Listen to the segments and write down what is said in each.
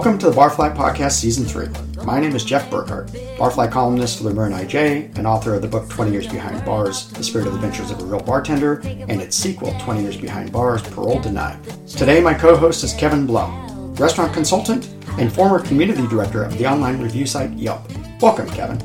Welcome to the Barfly Podcast Season 3. My name is Jeff Burkhart, Barfly columnist for the Marin IJ and author of the book 20 Years Behind Bars, The Spirit of the Adventures of a Real Bartender, and its sequel, 20 Years Behind Bars, Parole Denied. Today, my co host is Kevin Blum, restaurant consultant and former community director of the online review site Yelp. Welcome, Kevin.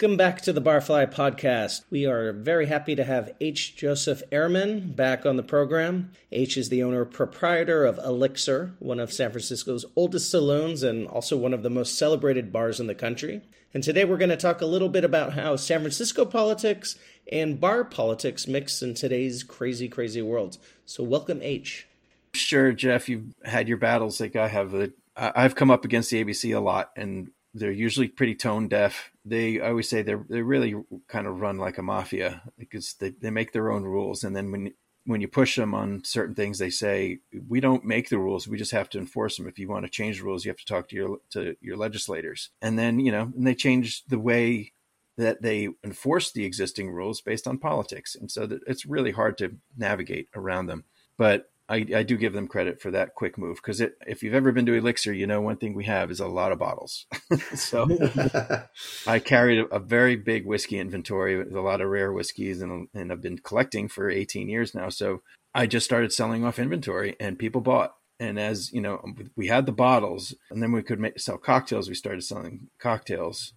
Welcome back to the Barfly Podcast. We are very happy to have H. Joseph Ehrmann back on the program. H is the owner proprietor of Elixir, one of San Francisco's oldest saloons and also one of the most celebrated bars in the country. And today we're going to talk a little bit about how San Francisco politics and bar politics mix in today's crazy, crazy world. So, welcome, H. Sure, Jeff, you've had your battles like I have. I've come up against the ABC a lot, and they're usually pretty tone deaf. They I always say they're they really kind of run like a mafia because they, they make their own rules, and then when when you push them on certain things, they say we don't make the rules; we just have to enforce them. If you want to change the rules, you have to talk to your to your legislators, and then you know, and they change the way that they enforce the existing rules based on politics, and so that it's really hard to navigate around them. But I, I do give them credit for that quick move because if you've ever been to Elixir, you know one thing we have is a lot of bottles. so I carried a, a, very big whiskey inventory with a lot of rare whiskeys, and and I've been collecting for 18 years now. So I just started selling off inventory, and people bought. And as you know, we had the bottles, and then we could make, sell cocktails. We started selling cocktails.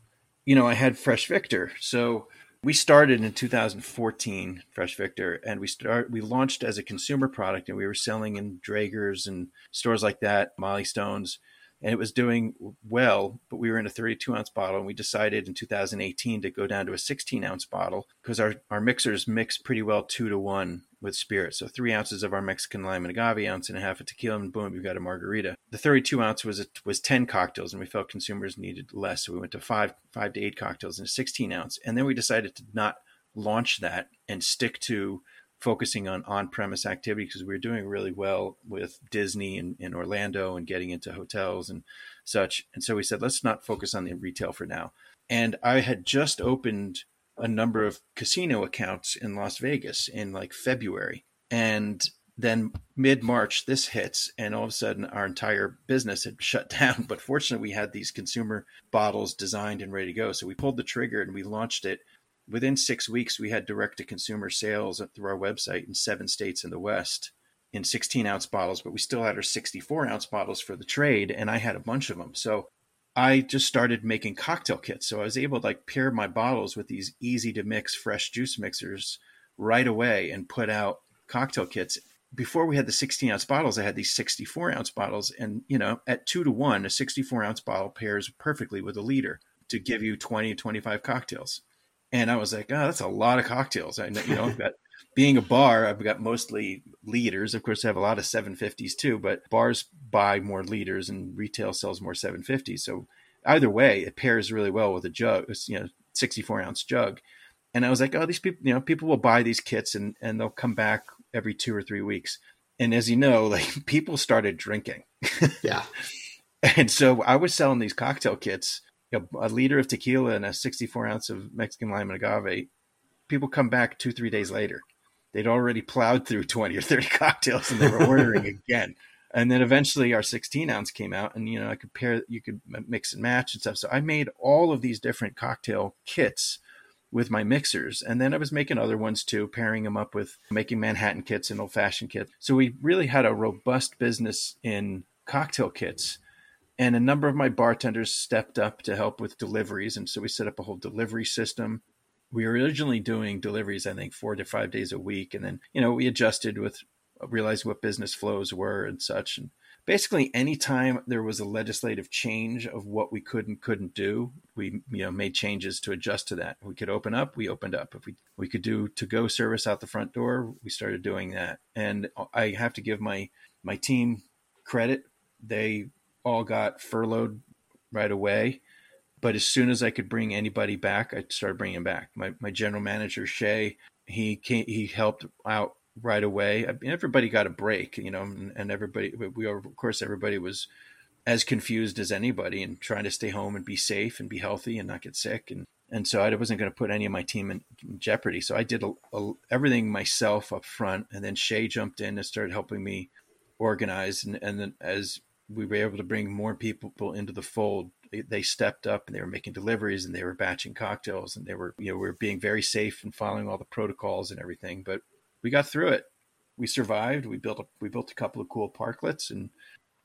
You know, I had Fresh Victor, so we started in 2014, Fresh Victor, and we start we launched as a consumer product, and we were selling in Draeger's and stores like that, Mollie Stone's, and it was doing well. But we were in a 32 ounce bottle, and we decided in 2018 to go down to a 16 ounce bottle because our our mixers mix pretty well two to one with spirit. So three ounces of our Mexican lime and agave, ounce and a half of tequila, and boom, you've got a margarita. The 32 ounce was a, was 10 cocktails, and we felt consumers needed less, so we went to five five to eight cocktails and a 16 ounce. And then we decided to not launch that and stick to focusing on on-premise activity because we were doing really well with Disney and, in Orlando and getting into hotels and such. And so we said, let's not focus on the retail for now. And I had just opened a number of casino accounts in Las Vegas in like February. And then mid March, this hits, and all of a sudden, our entire business had shut down. But fortunately, we had these consumer bottles designed and ready to go. So we pulled the trigger and we launched it. Within six weeks, we had direct to consumer sales through our website in seven states in the West in 16 ounce bottles, but we still had our 64 ounce bottles for the trade, and I had a bunch of them. So I just started making cocktail kits. So I was able to like pair my bottles with these easy to mix fresh juice mixers right away and put out cocktail kits. Before we had the 16 ounce bottles, I had these 64 ounce bottles. And, you know, at two to one, a 64 ounce bottle pairs perfectly with a liter to give you 20, 25 cocktails. And I was like, oh, that's a lot of cocktails. I know, you know, I've got being a bar, I've got mostly liters. Of course, I have a lot of 750s too, but bars buy more liters and retail sells more 750s. So either way, it pairs really well with a jug, you know, 64 ounce jug. And I was like, oh, these people, you know, people will buy these kits and, and they'll come back every two or three weeks. And as you know, like people started drinking. Yeah. and so I was selling these cocktail kits, you know, a liter of tequila and a 64 ounce of Mexican lime and agave. People come back two, three days later they'd already plowed through 20 or 30 cocktails and they were ordering again. And then eventually our 16 ounce came out and, you know, I could pair, you could mix and match and stuff. So I made all of these different cocktail kits with my mixers. And then I was making other ones too, pairing them up with making Manhattan kits and old fashioned kits. So we really had a robust business in cocktail kits. And a number of my bartenders stepped up to help with deliveries. And so we set up a whole delivery system we were originally doing deliveries, I think, four to five days a week. And then, you know, we adjusted with uh, realizing what business flows were and such. And basically, anytime there was a legislative change of what we could and couldn't do, we, you know, made changes to adjust to that. We could open up, we opened up. If we, we could do to go service out the front door, we started doing that. And I have to give my, my team credit. They all got furloughed right away but as soon as I could bring anybody back, I started bringing back. My my general manager Shay, he came, he helped out right away. I mean, everybody got a break, you know, and, and everybody we of course everybody was as confused as anybody and trying to stay home and be safe and be healthy and not get sick and and so I wasn't going to put any of my team in, in jeopardy. So I did a, a, everything myself up front, and then Shay jumped in and started helping me organize. And, and then as we were able to bring more people into the fold, they, stepped up and they were making deliveries and they were batching cocktails and they were you know we were being very safe and following all the protocols and everything. But we got through it. We survived. We built a, we built a couple of cool parklets and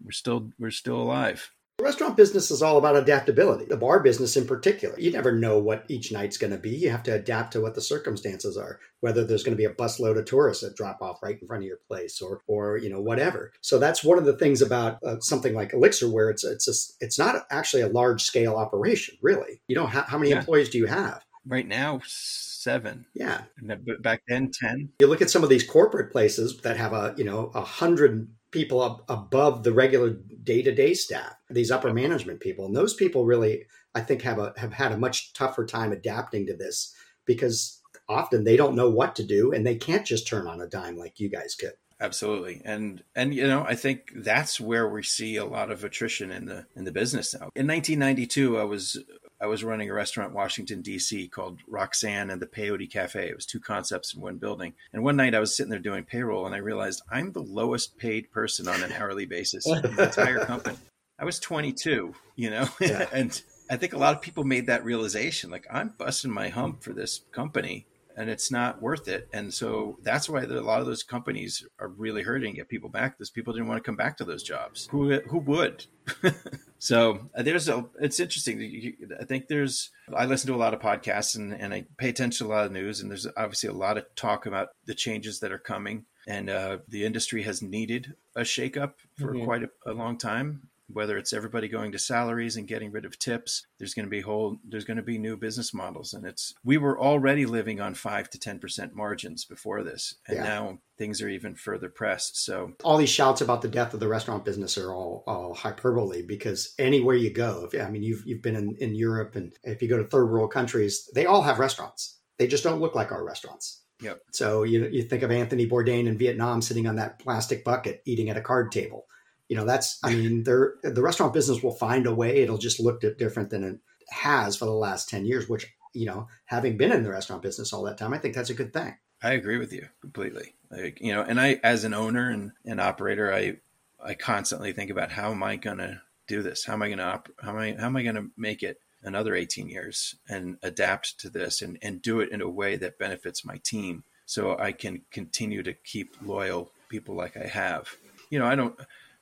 we're still we're still alive. The restaurant business is all about adaptability. The bar business in particular. You never know what each night's going to be. You have to adapt to what the circumstances are, whether there's going to be a busload of tourists that drop off right in front of your place or or you know whatever. So that's one of the things about uh, something like Elixir where it's it's a, it's not actually a large scale operation, really. You don't have how many yeah. employees do you have? Right now seven. Yeah. But back then, 10. You look at some of these corporate places that have a, you know, a hundred people up above the regular day-to-day staff these upper management people. And those people really i think have a have had a much tougher time adapting to this because often they don't know what to do and they can't just turn on a dime like you guys could. Absolutely. And and you know i think that's where we see a lot of attrition in the in the business now. In 1992 i was I was running a restaurant in Washington, D.C. called Roxanne and the Peyote Cafe. It was two concepts in one building. And one night I was sitting there doing payroll and I realized I'm the lowest paid person on an hourly basis in the entire company. I was 22, you know, yeah. and I think a lot of people made that realization like, I'm busting my hump for this company and it's not worth it. And so that's why a lot of those companies are really hurting get people back because people didn't want to come back to those jobs. Who who would? so uh, there's a. It's interesting. I think there's. I listen to a lot of podcasts and and I pay attention to a lot of news and there's obviously a lot of talk about the changes that are coming and uh, the industry has needed a shakeup for mm-hmm. quite a, a long time whether it's everybody going to salaries and getting rid of tips there's going to be whole there's going to be new business models. And it's we were already living on 5 to 10% margins before this and yeah. now things are even further pressed. So all these shouts about the death of the restaurant business are all, all hyperbole because anywhere you go if, i mean you've, you've been in, in europe and if you go to third world countries they all have restaurants. They just don't look like our restaurants. Yep. So you you think of Anthony Bourdain in Vietnam sitting on that plastic bucket eating at a card table you know that's i mean the restaurant business will find a way. It'll just look different than it has for the last 10 years which you know having been in the restaurant business all that time i think that's a good thing. I agree with you completely. Like you know and i as an owner and an operator i i constantly think about how am i going to do this? How am i going to op- how am i how am i going to make it another 18 years and adapt to this and and do it in a way that benefits my team so i can continue to keep loyal people like i have? You know i don't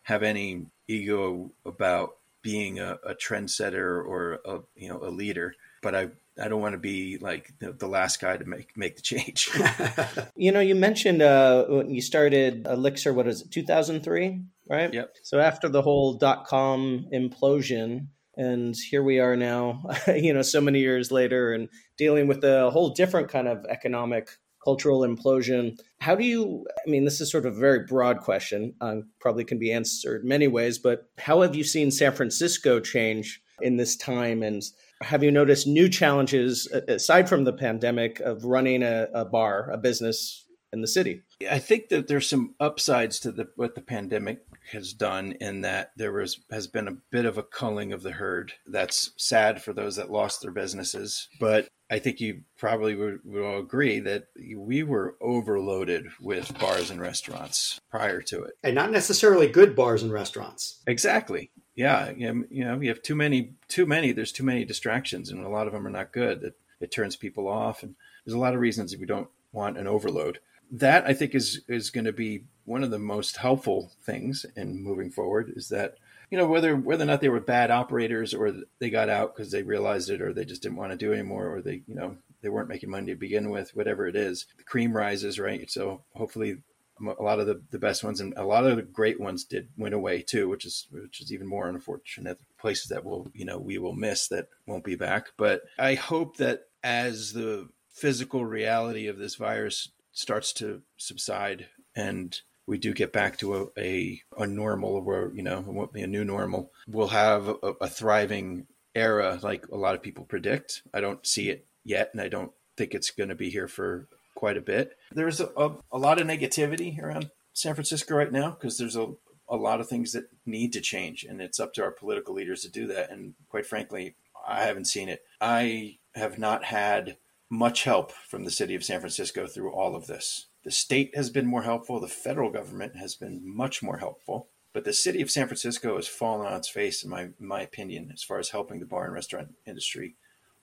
have any ego about being a, a trendsetter or a you know a leader, but I I don't want to be like the, the, last guy to make make the change. you know, you mentioned uh, when you started Elixir. What is it? Two thousand three, right? Yep. So after the whole dot com implosion, and here we are now. you know, so many years later, and dealing with a whole different kind of economic cultural implosion. How do you, I mean, this is sort of a very broad question, um, probably can be answered many ways, but how have you seen San Francisco change in this time? And have you noticed new challenges aside from the pandemic of running a, a bar, a business in the city? I think that there's some upsides to the, what the pandemic has done in that there was has been a bit of a culling of the herd. That's sad for those that lost their businesses, but I think you probably would, all agree that we were overloaded with bars and restaurants prior to it, and not necessarily good bars and restaurants. Exactly. Yeah, you know, you have too many, too many. There's too many distractions, and a lot of them are not good. That it turns people off, and there's a lot of reasons we don't want an overload. That I think is is going to be one of the most helpful things in moving forward. Is that you know whether whether or not they were bad operators or they got out because they realized it or they just didn't want to do anymore or they you know they weren't making money to begin with whatever it is the cream rises right? So hopefully a lot of the, the best ones and a lot of the great ones did went away too which is which is even more unfortunate places that will you know we will miss that won't be back. But i hope that as the physical reality of this virus starts to subside and we do get back to a, a, a normal where, you know, it won't be a new normal, we'll have a, a thriving era like a lot of people predict. I don't see it yet, and I don't think it's going to be here for quite a bit. There's a, a, a, lot of negativity around San Francisco right now because there's a a lot of things that need to change, and it's up to our political leaders to do that. And quite frankly, I haven't seen it. I have not had much help from the city of San Francisco through all of this. The state has been more helpful, the federal government has been much more helpful. But the city of San Francisco has fallen on its face, in my my opinion, as far as helping the bar and restaurant industry.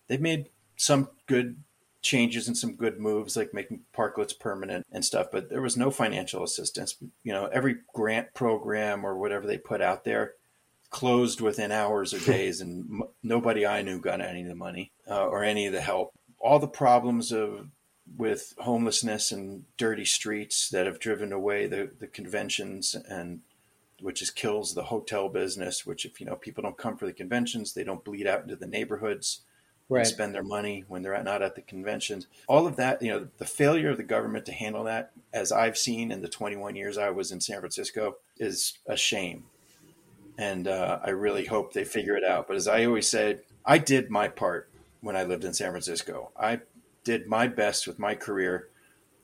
They've made some good changes and some good moves, like making parklets permanent and stuff. But there was no financial assistance. You know, every grant program or whatever they put out there closed within hours or days, and m- nobody I knew got any of the money uh, or any of the help. All the problems of with homelessness and dirty streets that have driven away the, the conventions and which is kills the hotel business which if you know people don't come for the conventions they don't bleed out into the neighborhoods Right. and spend their money when they're not at the conventions. All of that you know the failure of the government to handle that as i've seen in the 21 years i was in san francisco is a shame. And uh, i really hope they figure it out. But as i always said i did my part when i lived in san francisco. I did my best with my career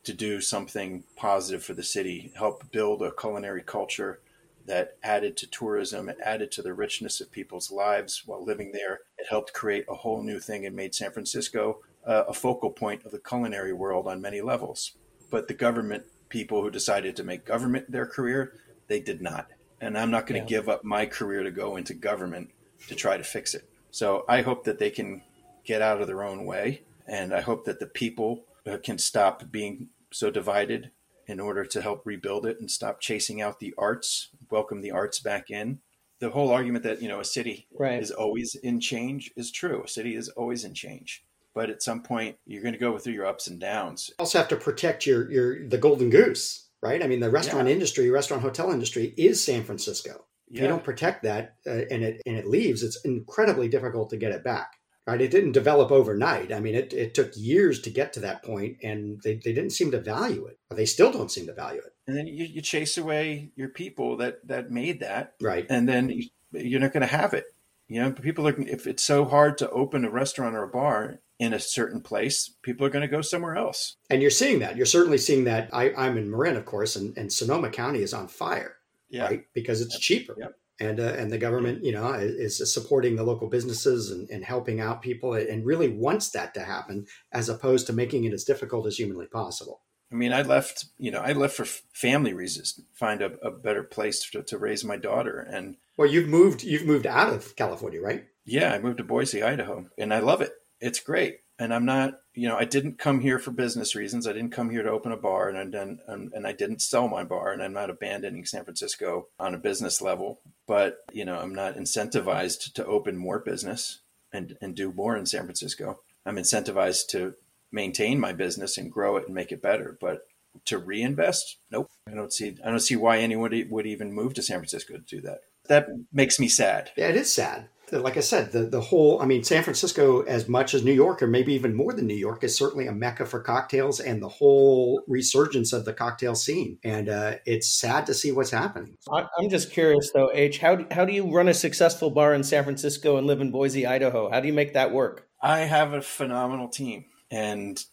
to do something positive for the city, help build a culinary culture that added to tourism, it added to the richness of people's lives while living there. It helped create a whole new thing and made San Francisco uh, a focal point of the culinary world on many levels. But the government people who decided to make government their career, they did not. And I'm not going to Yeah. give up my career to go into government to try to fix it. So I hope that they can get out of their own way. And I hope that the people uh, can stop being so divided in order to help rebuild it and stop chasing out the arts, welcome the arts back in. The whole argument that, you know, a city Right. is always in change is true. A city is always in change. But at some point, you're going to go through your ups and downs. also have to protect your your the golden goose, right? I mean, the restaurant Yeah. industry, restaurant hotel industry is San Francisco. If Yeah. you don't protect that uh, and it and it leaves, it's incredibly difficult to get it back. Right? It didn't develop overnight. I mean, it, it took years to get to that point, and they, they didn't seem to value it. Or they still don't seem to value it. And then you, you chase away your people that, that made that, Right. and then you, you're not going to have it. You know, people are, if it's so hard to open a restaurant or a bar in a certain place, people are going to go somewhere else. And you're seeing that. You're certainly seeing that. I, I'm in Marin, of course, and, and Sonoma County is on fire. Yeah. right? Because it's cheaper. Yep. And, uh, and the government, you know, is, is supporting the local businesses and, and helping out people and really wants that to happen as opposed to making it as difficult as humanly possible. I mean, I left, you know, I left for family reasons, find a, a better place to, to raise my daughter. And Well, you've moved, you've moved out of California, right? yeah, I moved to Boise, Idaho, and I love it. It's great. And I'm not, you know, I didn't come here for business reasons. I didn't come here to open a bar, and I didn't, and, and I didn't sell my bar. And I'm not abandoning San Francisco on a business level, but you know, I'm not incentivized to open more business and and do more in San Francisco. I'm incentivized to maintain my business and grow it and make it better. But to reinvest, nope. I don't see. I don't see why anyone would even move to San Francisco to do that. That makes me sad. Yeah, it is sad. Like I said, the, the whole, I mean, San Francisco, as much as New York, or maybe even more than New York, is certainly a mecca for cocktails and the whole resurgence of the cocktail scene. And uh, it's sad to see what's happening. I- I'm just curious though, H. How do, how do you run a successful bar in San Francisco and live in Boise, Idaho? How do you make that work? I have a phenomenal team, and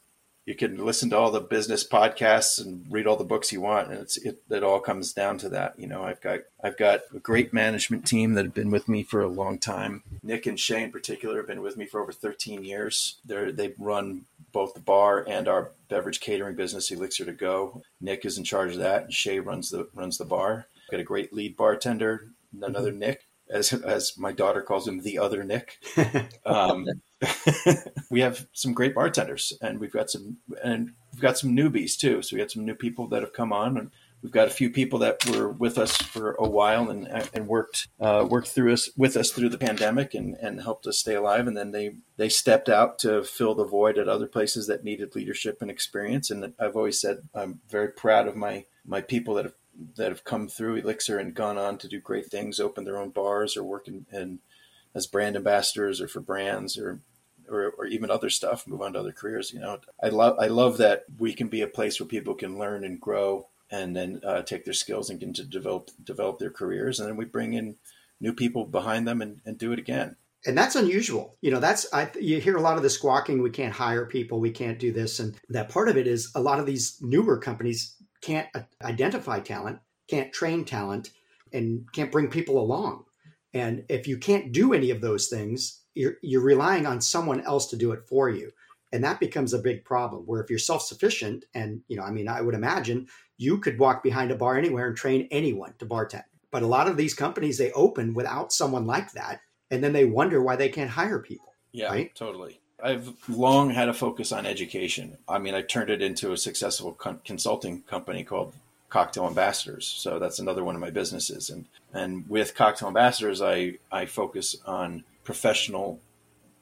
you can listen to all the business podcasts and read all the books you want, and it's it, it all comes down to that. You know, I've got I've got a great management team that have been with me for a long time. Nick and Shay in particular have been with me for over 13 years. They're they've run both the bar and our beverage catering business, Elixir to Go. Nick is in charge of that, and Shay runs the runs the bar. Got a great lead bartender, another Nick, as as my daughter calls him, the other Nick. Um, we have some great bartenders, and we've got some and we've got some newbies too. So we got some new people that have come on, and we've got a few people that were with us for a while and and worked uh, worked through us with us through the pandemic and and helped us stay alive. And then they they stepped out to fill the void at other places that needed leadership and experience. And I've always said I'm very proud of my my people that have that have come through Elixir and gone on to do great things, open their own bars or work in, in as brand ambassadors or for brands or, or or even other stuff, move on to other careers. You know, I love I love that we can be a place where people can learn and grow, and then uh, take their skills and get to develop develop their careers, and then we bring in new people behind them and, and do it again. and that's unusual you know that's I, you hear a lot of the squawking we can't hire people we can't do this and that part of it is a lot of these newer companies can't uh, identify talent can't train talent and can't bring people along. And if you can't do any of those things, you're, you're relying on someone else to do it for you. And that becomes a big problem where if you're self sufficient, and, you know, I mean, I would imagine you could walk behind a bar anywhere and train anyone to bartend. But a lot of these companies, they open without someone like that. And then they wonder why they can't hire people. Yeah, right? totally. I've long had a focus on education. I mean, I turned it into a successful con- consulting company called Cocktail Ambassadors. So that's another one of my businesses. And and with Cocktail Ambassadors, I I focus on professional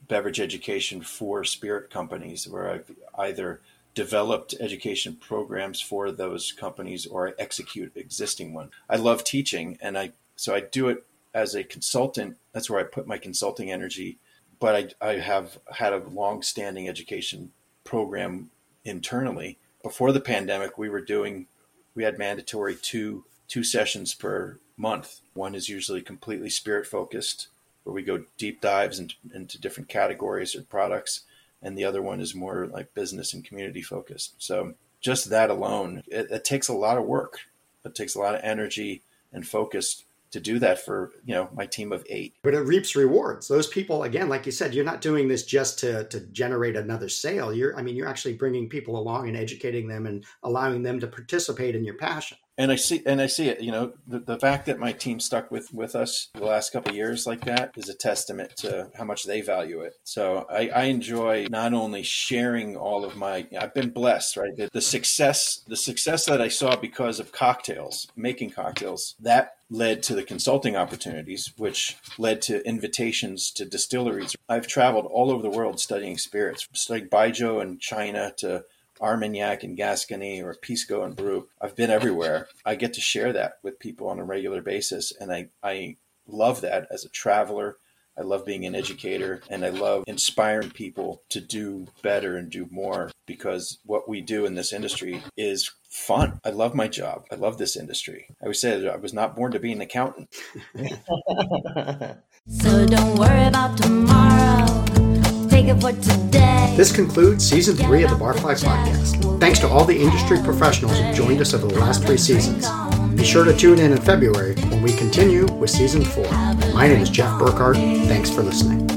beverage education for spirit companies, where I've either developed education programs for those companies or I execute existing one. I love teaching, and I so I do it as a consultant. That's where I put my consulting energy but I, I have had a long-standing education program internally. Before the pandemic, we were doing we had mandatory two two sessions per month. One is usually completely spirit focused, where we go deep dives into, into different categories or products, and the other one is more like business and community focused. So just that alone, it, it takes a lot of work. It takes a lot of energy and focus to do that for you know my team of eight. But it reaps rewards. Those people again like you said you're not doing this just to to generate another sale. You're i mean you're actually bringing people along and educating them and allowing them to participate in your passion and I see and I see it. You know, the, the fact that my team stuck with with us the last couple years like that is a testament to how much they value it. So I, I enjoy not only sharing all of my. I've been blessed, right? The, the success the success that I saw because of cocktails, making cocktails, that led to the consulting opportunities, which led to invitations to distilleries. I've traveled all over the world studying spirits, studying Baijiu in China to Armagnac and Gascony or Pisco and Peru. I've been everywhere. I get to share that with people on a regular basis, and I, I love that as a traveler. I love being an educator and I love inspiring people to do better and do more because what we do in this industry is fun. I love my job. I love this industry. I always say I was not born to be an accountant. So don't worry about tomorrow. This concludes season three of the Barfly Podcast. Thanks to all the industry professionals who joined us over the last three seasons. Be sure to tune in in February when we continue with season four. My name is Jeff Burkhart. Thanks for listening.